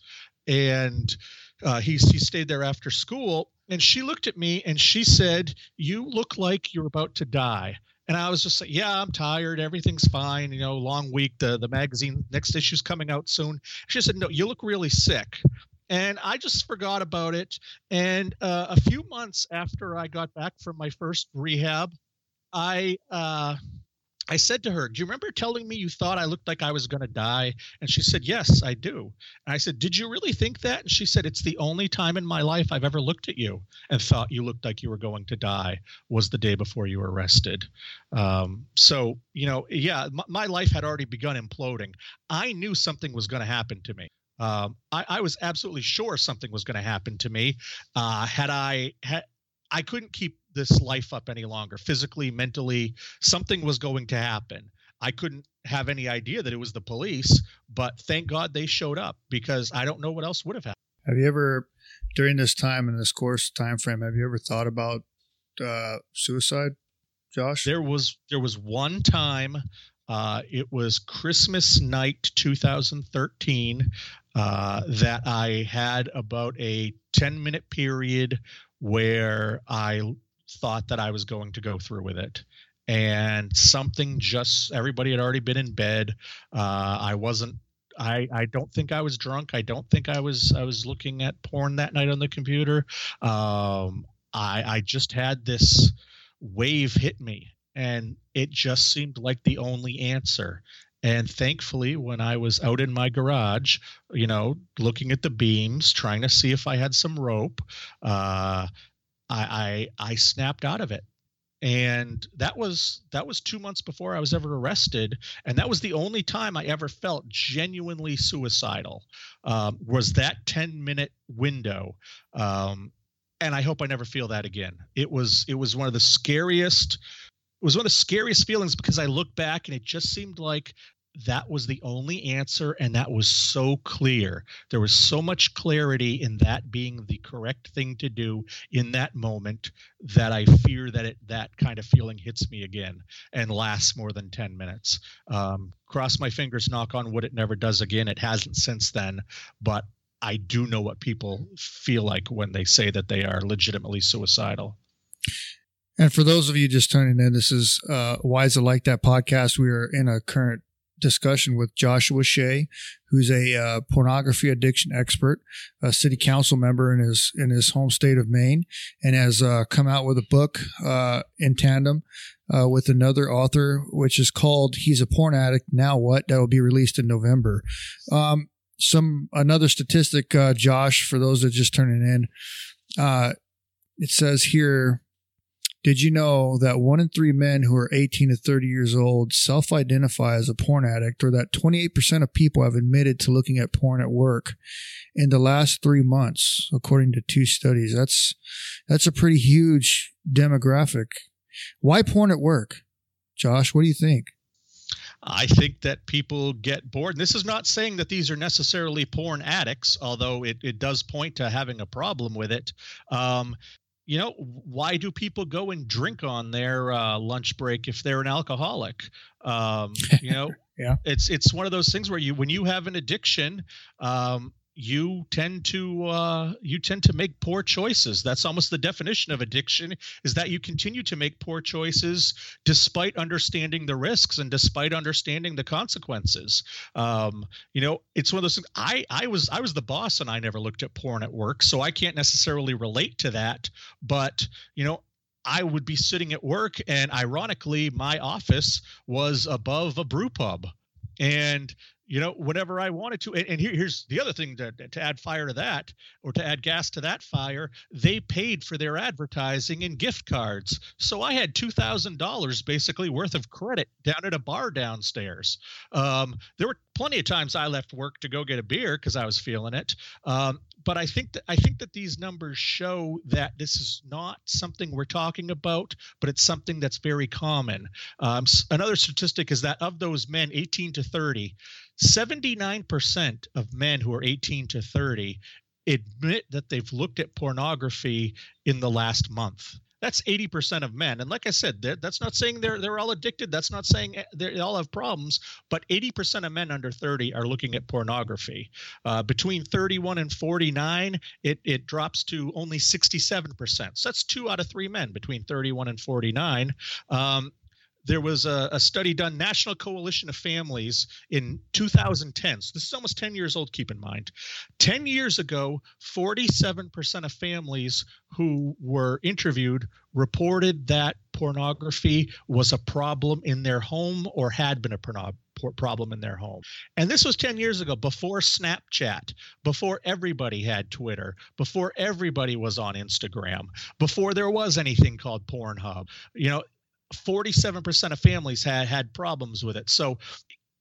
and uh, he he stayed there after school. And she looked at me and she said, "You look like you're about to die." And I was just like, "Yeah, I'm tired. Everything's fine. You know, long week. The the magazine next issue's coming out soon." She said, "No, you look really sick." and I just forgot about it. And uh, a few months after I got back from my first rehab, I uh, I said to her, Do you remember telling me you thought I looked like I was going to die? And she said, Yes, I do. And I said, Did you really think that? And she said, It's the only time in my life I've ever looked at you and thought you looked like you were going to die was the day before you were arrested. Um, so, you know, yeah, my, my, life had already begun imploding. I knew something was going to happen to me. Um, I, I, was absolutely sure something was going to happen to me. Uh, had I had, I couldn't keep this life up any longer physically mentally something was going to happen. I couldn't have any idea that it was the police but thank god they showed up because i don't know what else would have happened. Have you ever during this time in this course time frame have you ever thought about uh, suicide josh? There was there was one time uh, it was Christmas night 2013 uh, that I had about a 10 minute period where I thought that I was going to go through with it. And something just everybody had already been in bed. Uh, I wasn't. I I don't think I was drunk. I don't think I was. I was looking at porn that night on the computer. Um, I I just had this wave hit me, and it just seemed like the only answer. And thankfully, when I was out in my garage, you know, looking at the beams, trying to see if I had some rope, uh, I, I I snapped out of it. And that was that was two months before i was ever arrested. And that was the only time i ever felt genuinely suicidal um, was that 10 minute window. Um, and i hope i never feel that again. It was it was one of the scariest it was one of the scariest feelings because i look back and it just seemed like that was the only answer and that was so clear. There was so much clarity in that being the correct thing to do in that moment that i fear that it that kind of feeling hits me again and lasts more than 10 minutes. Um, cross my fingers knock on wood it never does again. It hasn't since then but i do know what people feel like when they say that they are legitimately suicidal. And for those of you just tuning in, this is uh, Why Is It Like That podcast. We are in a current discussion with Joshua Shea, who's a uh, pornography addiction expert, a city council member in his in his home state of Maine, and has uh, come out with a book uh, in tandem uh, with another author, which is called "He's a Porn Addict Now What." That will be released in November. Um, some another statistic, uh, Josh, for those that just turning in, uh, it says here did you know that one in three men who are 18 to 30 years old self identify as a porn addict, or that 28% of people have admitted to looking at porn at work in the last three months, according to two studies? That's, that's a pretty huge demographic. Why porn at work? Josh, what do you think? I think that people get bored. And this is not saying that these are necessarily porn addicts, although it, it does point to having a problem with it. Um, you know why do people go and drink on their uh, lunch break if they're an alcoholic? Um, you know yeah. it's it's one of those things where you when you have an addiction um, you tend to uh, you tend to make poor choices. That's almost the definition of addiction: is that you continue to make poor choices despite understanding the risks and despite understanding the consequences. Um, you know, it's one of those things. I I was I was the boss and I never looked at porn at work, so I can't necessarily relate to that. But you know, I would be sitting at work, and ironically, my office was above a brew pub. And you know, whenever I wanted to. And, and here, here's the other thing to, to add fire to that, or to add gas to that fire. They paid for their advertising in gift cards, so I had two thousand dollars basically worth of credit down at a bar downstairs. Um, there were plenty of times I left work to go get a beer because I was feeling it. Um, but I think that I think that these numbers show that this is not something we're talking about, but it's something that's very common. Um, another statistic is that of those men 18 to 30, 79% of men who are 18 to 30 admit that they've looked at pornography in the last month. That's 80% of men. And like i said that's not saying they're they're all addicted. That's not saying they all have problems but 80% of men under 30 are looking at pornography. Uh, between 31 and 49 it it drops to only 67% so that's two out of three men between 31 and 49 um, there was a, a, study done national coalition of families in 2010 so this is almost 10 years old keep in mind 10 years ago 47% of families who were interviewed reported that pornography was a problem in their home or had been a porno- problem in their home. And this was 10 years ago, before Snapchat, before everybody had Twitter, before everybody was on Instagram, before there was anything called Pornhub. You know, 47% of families had had problems with it. So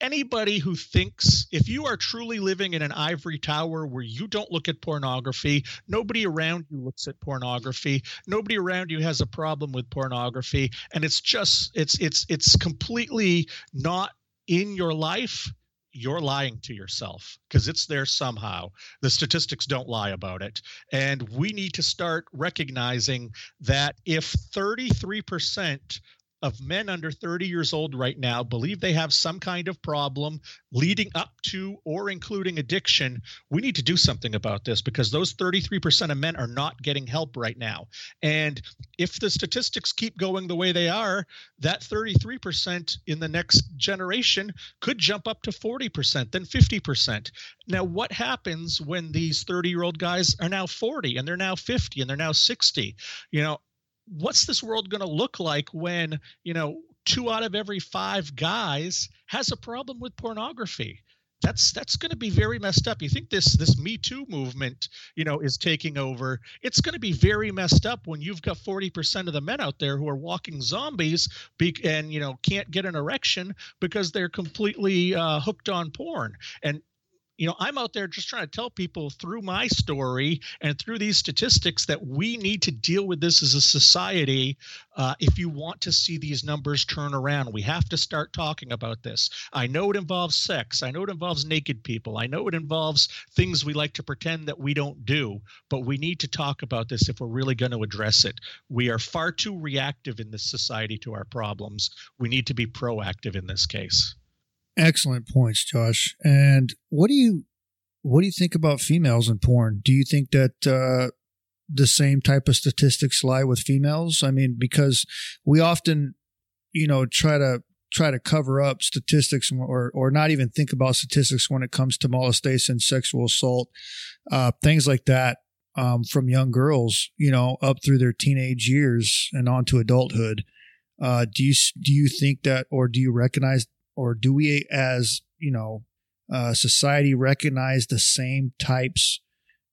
anybody who thinks if you are truly living in an ivory tower where you don't look at pornography, nobody around you looks at pornography, nobody around you has a problem with pornography and it's just it's it's it's completely not in your life you're lying to yourself because it's there somehow. The statistics don't lie about it. And we need to start recognizing that if 33% of men under 30 years old right now believe they have some kind of problem leading up to or including addiction, we need to do something about this because those 33% of men are not getting help right now. And if the statistics keep going the way they are, that 33% in the next generation could jump up to 40%, then 50%. Now, what happens when these 30 year old guys are now 40 and they're now 50 and they're now 60? You know, what's this world going to look like when you know two out of every five guys has a problem with pornography that's that's going to be very messed up. You think this this Me Too movement, you know, is taking over? It's going to be very messed up when you've got forty percent of the men out there who are walking zombies be, and you know can't get an erection because they're completely uh, hooked on porn. And you know, I'm out there just trying to tell people through my story and through these statistics that we need to deal with this as a society. Uh, if you want to see these numbers turn around, we have to start talking about this. I know it involves sex. I know it involves naked people. I know it involves things we like to pretend that we don't do, but we need to talk about this if we're really going to address it. We are far too reactive in this society to our problems. We need to be proactive in this case. Excellent points, Josh. And what do you what do you think about females in porn? Do you think that uh, the same type of statistics lie with females? I mean, because we often, you know, try to try to cover up statistics or or not even think about statistics when it comes to molestation, sexual assault, uh, things like that um, from young girls, you know, up through their teenage years and on to adulthood. Uh, do you do you think that, or do you recognize or do we as you know uh, society recognize the same types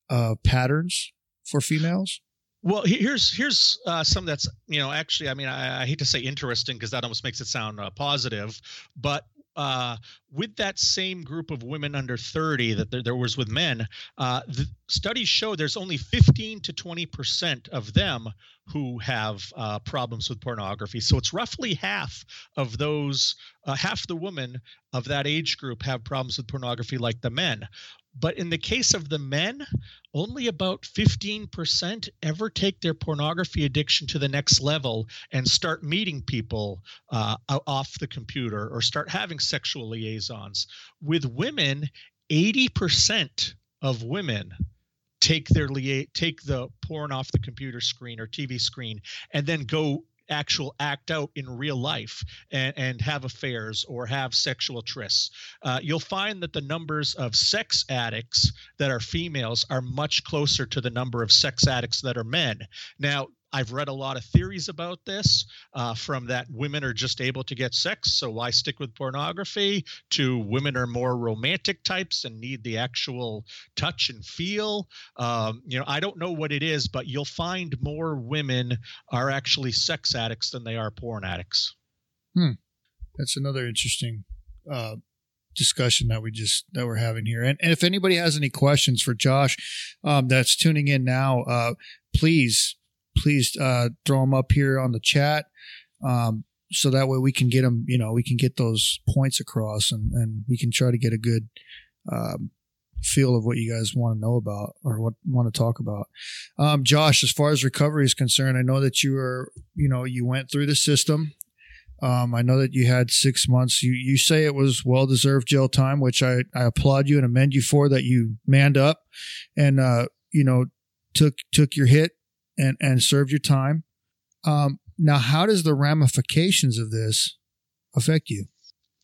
of patterns for females? Well here's here's uh, some that's you know actually i mean i, I hate to say interesting because that almost makes it sound uh, positive but uh, with that same group of women under 30 that there, there was with men, uh, the studies show there's only 15 to 20 percent of them who have uh, problems with pornography. So it's roughly half of those, uh, half the women of that age group have problems with pornography like the men. But in the case of the men, only about 15% ever take their pornography addiction to the next level and start meeting people uh, off the computer or start having sexual liaisons. With women, 80% of women take their lia- take the porn off the computer screen or TV screen and then go actual act out in real life and, and have affairs or have sexual trysts. Uh, you'll find that the numbers of sex addicts that are females are much closer to the number of sex addicts that are men. Now, I've read a lot of theories about this, uh, from that women are just able to get sex, so why stick with pornography, to women are more romantic types and need the actual touch and feel. Um, you know, I don't know what it is, but you'll find more women are actually sex addicts than they are porn addicts. Hmm. That's another interesting uh, discussion that we just that we're having here. And, and if anybody has any questions for Josh, um, that's tuning in now, uh, please please uh, throw them up here on the chat. Um, so that way we can get them, you know, we can get those points across and, and we can try to get a good um, feel of what you guys want to know about or what want to talk about. Um, Josh, as far as recovery is concerned, I know that you were, you know, you went through the system. Um, I know that you had six months. You you say it was well deserved jail time, which I, I applaud you and amend you for that. You manned up and uh, you know took took your hit and and served your time. Um, now, how does the ramifications of this affect you?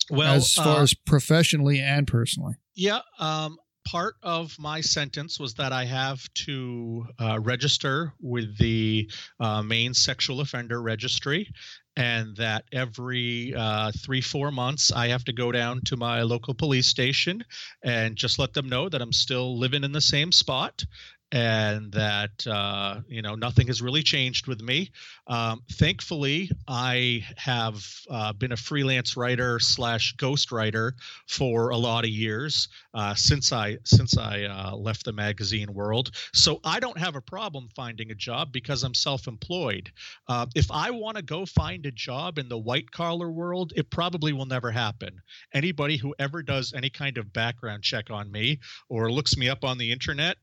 Well, as far uh, as professionally and personally. Yeah. Um, part of my sentence was that I have to uh, register with the uh, Maine sexual offender registry, and that every uh, three, four months, I have to go down to my local police station and just let them know that I'm still living in the same spot and that uh, you know nothing has really changed with me. Um, thankfully, I have uh, been a freelance writer slash ghostwriter for a lot of years uh, since I since I uh, left the magazine world. So I don't have a problem finding a job because I'm self-employed. Uh, if I want to go find a job in the white collar world, it probably will never happen. Anybody who ever does any kind of background check on me or looks me up on the internet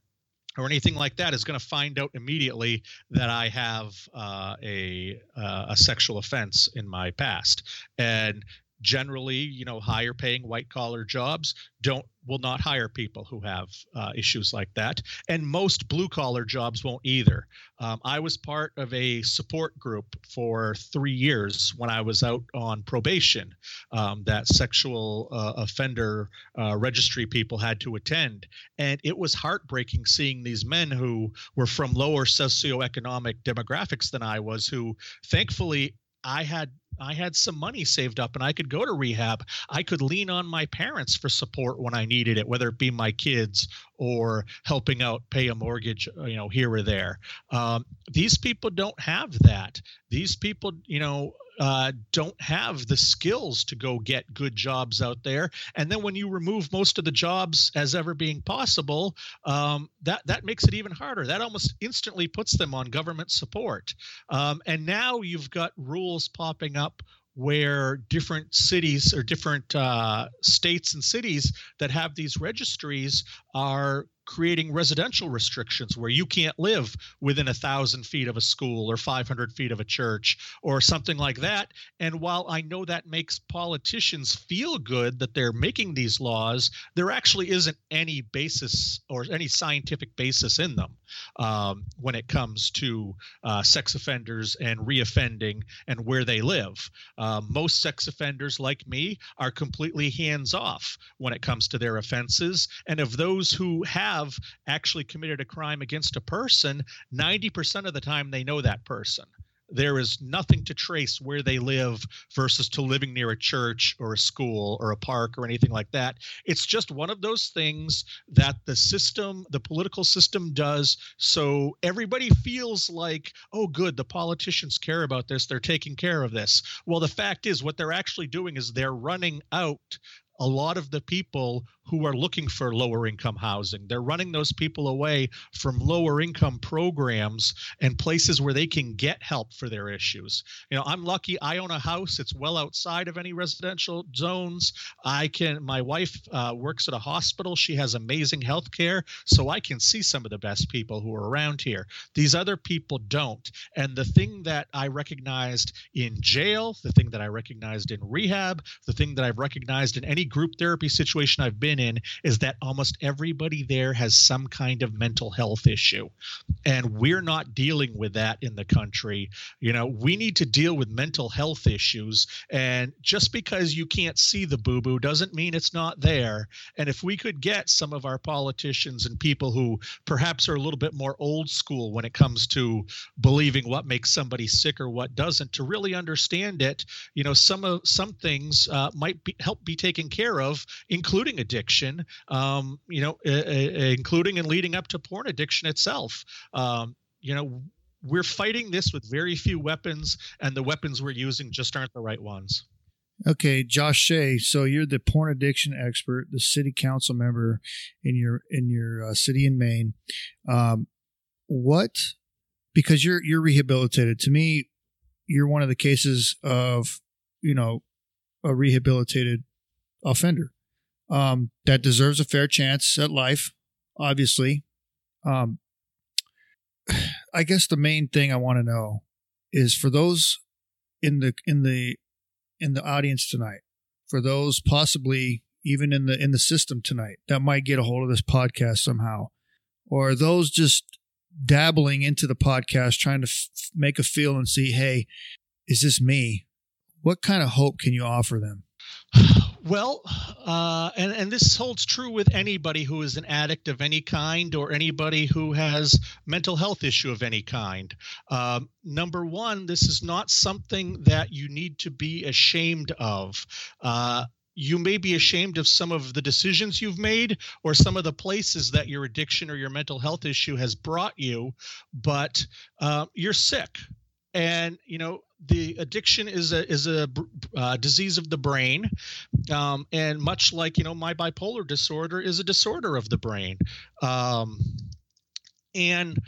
or anything like that is going to find out immediately that I have uh, a uh, a sexual offense in my past, and generally, you know, higher paying white collar jobs don't will not hire people who have uh, issues like that, and most blue collar jobs won't either. Um, I was part of a support group for three years when I was out on probation. Um, that sexual uh, offender uh, registry people had to attend, and it was heartbreaking seeing these men who were from lower socioeconomic demographics than I was, who thankfully I had I had some money saved up and I could go to rehab. I could lean on my parents for support when I needed it, whether it be my kids or helping out pay a mortgage, uh, you know, here or there. Um, these people don't have that. These people, you know, uh, don't have the skills to go get good jobs out there. And then when you remove most of the jobs as ever being possible, um, that that makes it even harder. That almost instantly puts them on government support. Um, and now you've got rules popping up where different cities or different uh, states and cities that have these registries are creating residential restrictions where you can't live within a thousand feet of a school or 500 feet of a church or something like that. And while I know that makes politicians feel good that they're making these laws, there actually isn't any basis or any scientific basis in them um, when it comes to uh, sex offenders and reoffending and where they live. Uh, most sex offenders, like me, are completely hands off when it comes to their offenses. And of those who have actually committed a crime against a person, 90% of the time they know that person. There is nothing to trace where they live versus to living near a church or a school or a park or anything like that. It's just one of those things that the system, the political system does so everybody feels like, oh, good, the politicians care about this. They're taking care of this. Well, the fact is, what they're actually doing is they're running out a lot of the people who are looking for lower income housing. They're running those people away from lower income programs and places where they can get help for their issues. You know, I'm lucky I own a house. It's well outside of any residential zones. I can, my wife uh, works at a hospital. She has amazing health care. So I can see some of the best people who are around here. These other people don't. And the thing that I recognized in jail, the thing that I recognized in rehab, the thing that I've recognized in any group therapy situation I've been been in is that almost everybody there has some kind of mental health issue. And we're not dealing with that in the country. You know, we need to deal with mental health issues. And just because you can't see the boo boo doesn't mean it's not there. And if we could get some of our politicians and people who perhaps are a little bit more old school when it comes to believing what makes somebody sick or what doesn't to really understand it, you know, some of some things uh, might be, help be taken care of, including addiction addiction, um, you know, uh, uh, including and leading up to porn addiction itself. Um, you know, we're fighting this with very few weapons, and the weapons we're using just aren't the right ones. Okay, Josh Shea. So you're the porn addiction expert, the city council member in your in your uh, city in Maine. Um, what? Because you're you're rehabilitated. To me, you're one of the cases of you know a rehabilitated offender um, that deserves a fair chance at life, obviously. Um, I guess the main thing I want to know is for those in the in the in the audience tonight, for those possibly even in the in the system tonight that might get a hold of this podcast somehow, or those just dabbling into the podcast trying to f- make a feel and see, hey, is this me? What kind of hope can you offer them? Well, uh, and and this holds true with anybody who is an addict of any kind or anybody who has mental health issue of any kind. Um, number one, this is not something that you need to be ashamed of. Uh, you may be ashamed of some of the decisions you've made or some of the places that your addiction or your mental health issue has brought you, but uh, you're sick and you know the addiction is a is a uh, disease of the brain, um, and much like you know my bipolar disorder is a disorder of the brain, um, and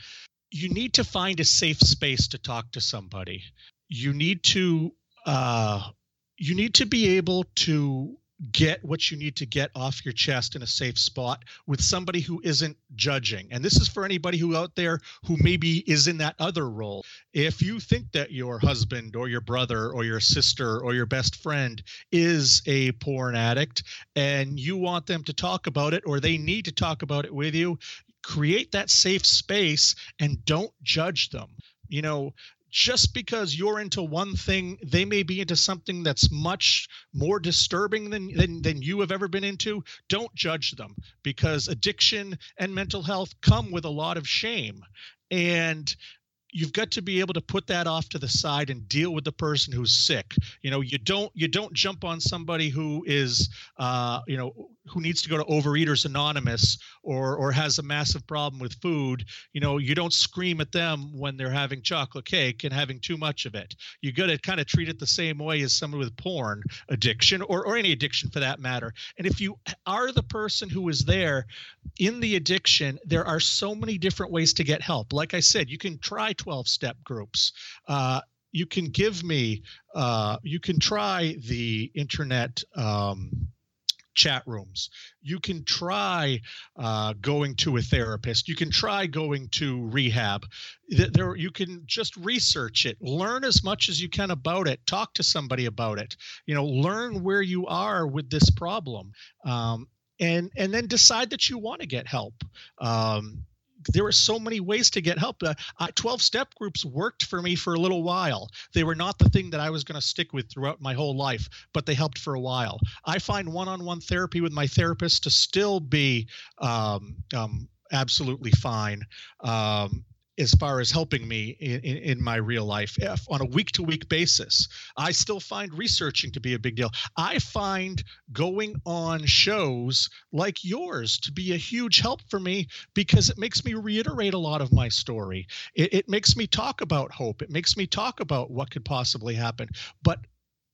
you need to find a safe space to talk to somebody. You need to uh, you need to be able to get what you need to get off your chest in a safe spot with somebody who isn't judging. And this is for anybody who out there who maybe is in that other role. If you think that your husband or your brother or your sister or your best friend is a porn addict and you want them to talk about it or they need to talk about it with you, create that safe space and don't judge them you know just because you're into one thing, they may be into something that's much more disturbing than, than, than you have ever been into. Don't judge them because addiction and mental health come with a lot of shame. And you've got to be able to put that off to the side and deal with the person who's sick. You know, you don't you don't jump on somebody who is uh, you know who needs to go to Overeaters Anonymous or or has a massive problem with food. You know, you don't scream at them when they're having chocolate cake and having too much of it. You got to kind of treat it the same way as someone with porn addiction or or any addiction for that matter. And if you are the person who is there in the addiction, there are so many different ways to get help. Like I said, you can try 12 step groups. Uh, you can give me, uh, you can try the internet. Um, chat rooms. You can try uh, going to a therapist. You can try going to rehab. There, you can just research it, learn as much as you can about it, talk to somebody about it. You know, learn where you are with this problem, um, and and then decide that you want to get help. Um, there were so many ways to get help. Uh, 12 step groups worked for me for a little while. They were not the thing that I was going to stick with throughout my whole life, but they helped for a while. I find one on one therapy with my therapist to still be um, um, absolutely fine. Um, as far as helping me in, in, in my real life if on a week to week basis. I still find researching to be a big deal. I find going on shows like yours to be a huge help for me because it makes me reiterate a lot of my story. It, it makes me talk about hope. It makes me talk about what could possibly happen. But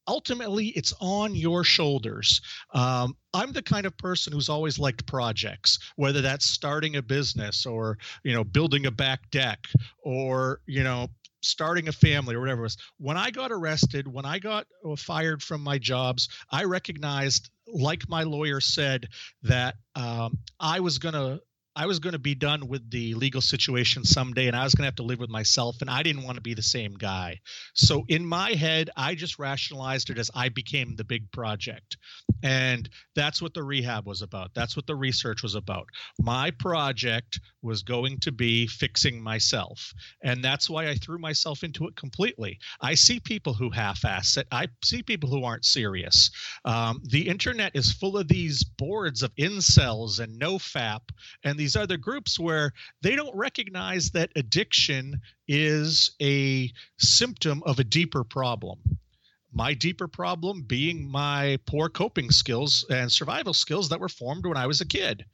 ultimately it's on your shoulders. Um, i'm the kind of person who's always liked projects whether that's starting a business or you know building a back deck or you know starting a family or whatever it was. When i got arrested when i got uh, fired from my jobs i recognized like my lawyer said that um, i was going to I was going to be done with the legal situation someday and I was going to have to live with myself and I didn't want to be the same guy. So in my head, I just rationalized it as I became the big project. And that's what the rehab was about. That's what the research was about. My project was going to be fixing myself. And that's why I threw myself into it completely. I see people who half ass it, I see people who aren't serious. Um, the internet is full of these boards of incels and nofap and these other groups where they don't recognize that addiction is a symptom of a deeper problem my deeper problem being my poor coping skills and survival skills that were formed when I was a kid.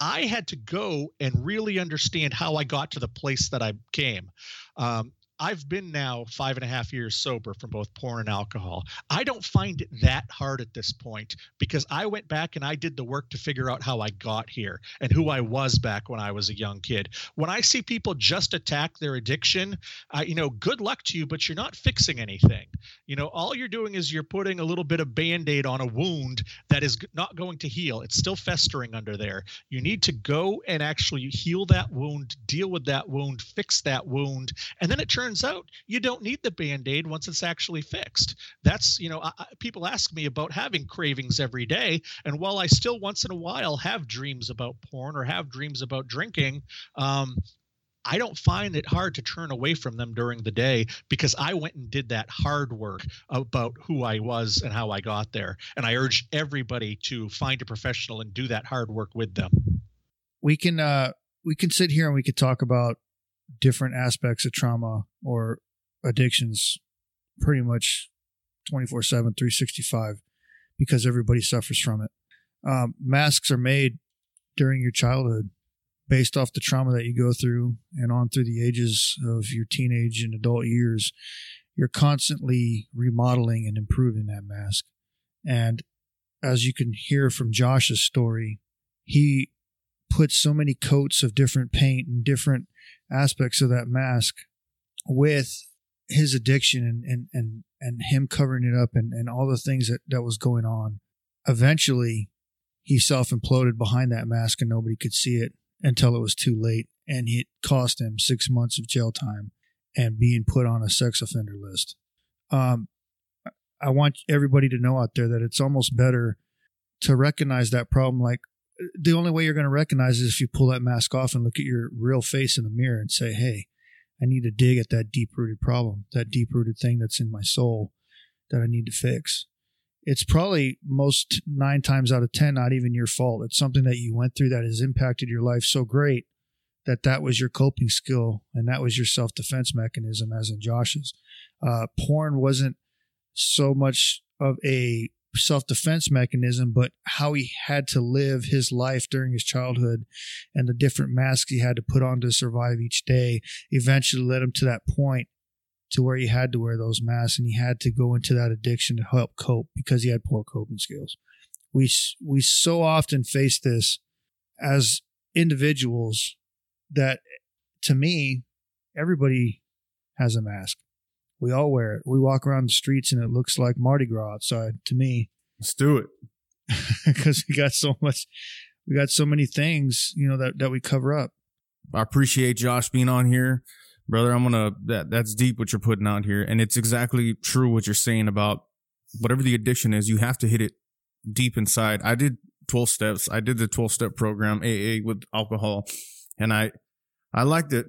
I had to go and really understand how I got to the place that I came. Um, I've been now five and a half years sober from both porn and alcohol. I don't find it that hard at this point because I went back and I did the work to figure out how I got here and who I was back when I was a young kid. When I see people just attack their addiction, uh, you know, good luck to you, but you're not fixing anything. You know, all you're doing is you're putting a little bit of band aid on a wound that is not going to heal. It's still festering under there. You need to go and actually heal that wound, deal with that wound, fix that wound, and then it turns turns out you don't need the band-aid once it's actually fixed that's you know I, people ask me about having cravings every day and while i still once in a while have dreams about porn or have dreams about drinking um, I don't find it hard to turn away from them during the day because I went and did that hard work about who I was and how I got there. And I urge everybody to find a professional and do that hard work with them. We can uh we can sit here and we could talk about different aspects of trauma or addictions pretty much 24 7, 365 because everybody suffers from it. Um, masks are made during your childhood based off the trauma that you go through and on through the ages of your teenage and adult years. You're constantly remodeling and improving that mask. And as you can hear from Josh's story, he put so many coats of different paint and different aspects of that mask with his addiction and, and, and, and him covering it up and, and all the things that, that was going on. Eventually, he self imploded behind that mask and nobody could see it until it was too late. And it cost him six months of jail time and being put on a sex offender list. Um, I want everybody to know out there that it's almost better to recognize that problem like the only way you're going to recognize is if you pull that mask off and look at your real face in the mirror and say, Hey, I need to dig at that deep rooted problem, that deep rooted thing that's in my soul that I need to fix. It's probably most nine times out of 10, not even your fault. It's something that you went through that has impacted your life so great that that was your coping skill and that was your self defense mechanism, as in Josh's. Uh, porn wasn't so much of a self defense mechanism, but how he had to live his life during his childhood and the different masks he had to put on to survive each day eventually led him to that point to where he had to wear those masks and he had to go into that addiction to help cope because he had poor coping skills. We we so often face this as individuals that to me everybody has a mask. We all wear it. We walk around the streets and it looks like Mardi Gras outside to me. Let's do it. Because we got so much, we got so many things, you know, that, that we cover up. I appreciate Josh being on here. Brother, I'm gonna that that's deep what you're putting out here. And it's exactly true what you're saying about whatever the addiction is, you have to hit it deep inside. I did 12 steps. I did the 12 step program AA with alcohol and I I liked it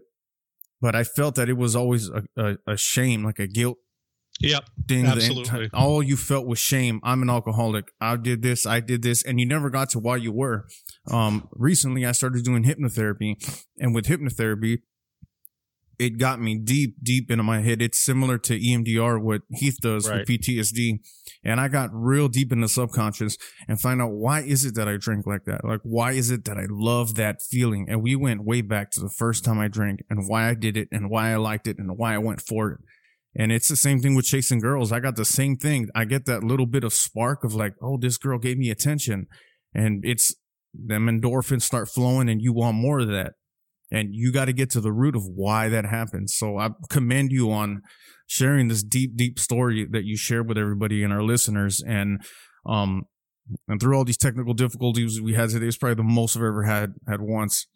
but I felt that it was always a, a, a shame, like a guilt Yep. thing. Absolutely. All you felt was shame. I'm an alcoholic. I did this. I did this, and you never got to why you were. Um, recently, I started doing hypnotherapy, and with hypnotherapy, it got me deep, deep into my head. It's similar to EMDR, what Heath does Right. for PTSD. And I got real deep in the subconscious and find out why is it that I drink like that? Like, why is it that I love that feeling? And we went way back to the first time I drank and why I did it and why I liked it and why I went for it. And it's the same thing with chasing girls. I got the same thing. I get that little bit of spark of like, oh, this girl gave me attention. And it's them endorphins start flowing and you want more of that. And you got to get to the root of why that happens. So I commend you on sharing this deep, deep story that you shared with everybody and our listeners. And, um, and through all these technical difficulties we had today, it's probably the most I've ever had at once.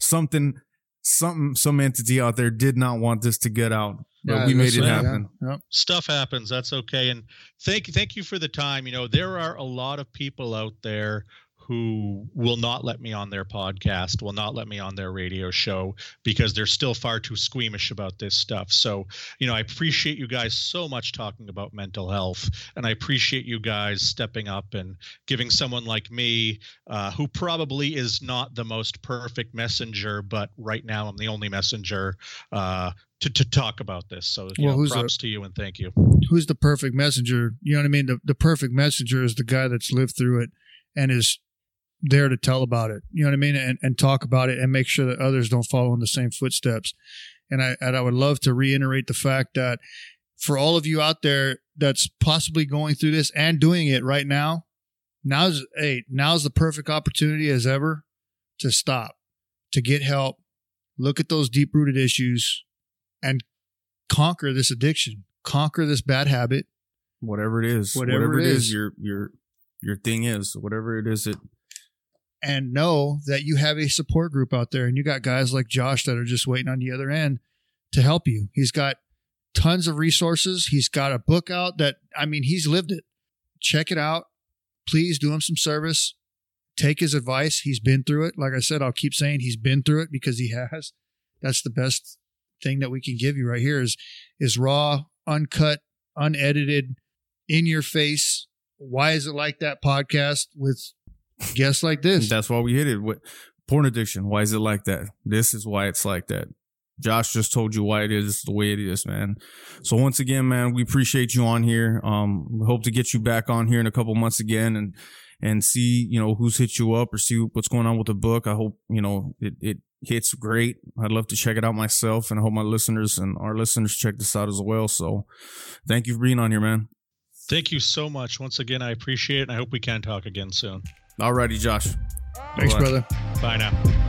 Something, something, some entity out there did not want this to get out, but Yeah, we made it happen. Yeah, yeah. stuff happens that's okay and thank thank you for the time you know there are a lot of people out there who will not let me on their podcast will not let me on their radio show because they're still far too squeamish about this stuff so you know i appreciate you guys so much talking about mental health and i appreciate you guys stepping up and giving someone like me uh, who probably is not the most perfect messenger but right now i'm the only messenger uh, to, to talk about this so Well, know, who's the- props to you and thank you Who's the perfect messenger? You know what I mean? The, the perfect messenger is the guy that's lived through it and is there to tell about it. You know what I mean? And, and talk about it and make sure that others don't follow in the same footsteps. And I, and I would love to reiterate the fact that for all of you out there that's possibly going through this and doing it right now, now's, hey, now's the perfect opportunity as ever to stop, to get help, look at those deep rooted issues and conquer this addiction, conquer this bad habit. Whatever it is, Whatever whatever, it is, is. your your your thing is, whatever it is, it and know that you have a support group out there and you got guys like Josh that are just waiting on the other end to help you. He's got tons of resources. He's got a book out that, I mean, he's lived it. Check it out. Please do him some service. Take his advice. He's been through it. Like I said, I'll keep saying he's been through it because he has. That's the best thing that we can give you right here is is raw, uncut, unedited, in your face. Why is it like that podcast with guests like this? That's why we hit it with porn addiction. Why is it like that? This is why it's like that. Josh just told you why it is the way it is, man. So once again, man, we appreciate you on here. Um, we hope to get you back on here in a couple months again and and see you know who's hit you up or see what's going on with the book. I hope you know it it hits great. I'd love to check it out myself, and I hope my listeners and our listeners check this out as well. So, thank you for being on here, man. Thank you so much. Once again, I appreciate it and I hope we can talk again soon. Alrighty, Josh. Thanks, Bye. brother. Bye now.